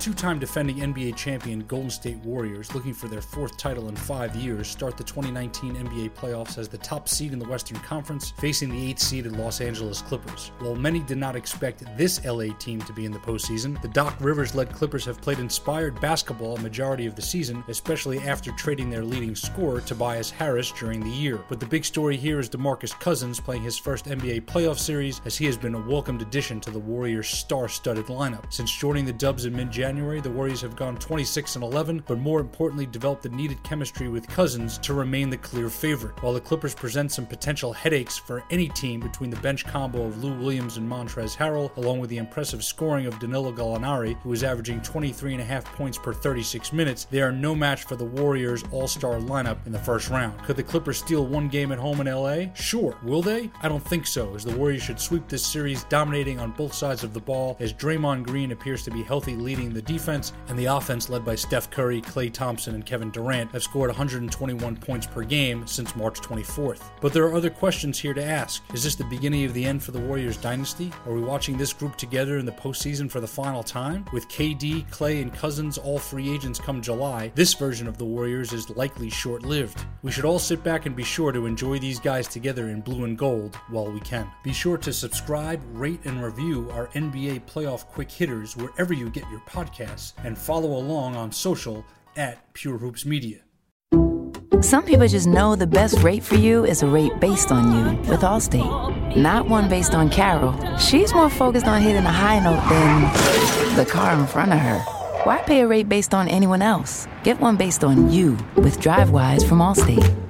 Two time defending NBA champion Golden State Warriors, looking for their fourth title in five years, start the 2019 NBA playoffs as the top seed in the Western Conference, facing the 8th seeded Los Angeles Clippers. While many did not expect this LA team to be in the postseason, the Doc Rivers led Clippers have played inspired basketball a majority of the season, especially after trading their leading scorer, Tobias Harris, during the year. But the big story here is DeMarcus Cousins playing his first NBA playoff series, as he has been a welcomed addition to the Warriors' star studded lineup. Since joining the Dubs in mid January, January, the Warriors have gone 26 and 11, but more importantly, developed the needed chemistry with Cousins to remain the clear favorite. While the Clippers present some potential headaches for any team between the bench combo of Lou Williams and Montrezl Harrell, along with the impressive scoring of Danilo Gallinari, who is averaging 23.5 points per 36 minutes, they are no match for the Warriors' all-star lineup in the first round. Could the Clippers steal one game at home in LA? Sure. Will they? I don't think so, as the Warriors should sweep this series, dominating on both sides of the ball, as Draymond Green appears to be healthy leading the the defense, and the offense led by Steph Curry, Klay Thompson, and Kevin Durant have scored 121 points per game since March 24th. But there are other questions here to ask. Is this the beginning of the end for the Warriors dynasty? Are we watching this group together in the postseason for the final time? With KD, Klay, and Cousins all free agents come July, this version of the Warriors is likely short lived. We should all sit back and be sure to enjoy these guys together in blue and gold while we can. Be sure to subscribe, rate, and review our NBA playoff quick hitters wherever you get your podcast podcasts and follow along on social at Pure Hoops Media. Some people just know the best rate for you is a rate based on you with Allstate, not one based on Carol. She's more focused on hitting a high note than the car in front of her. Why pay a rate based on anyone else? Get one based on you with DriveWise from Allstate.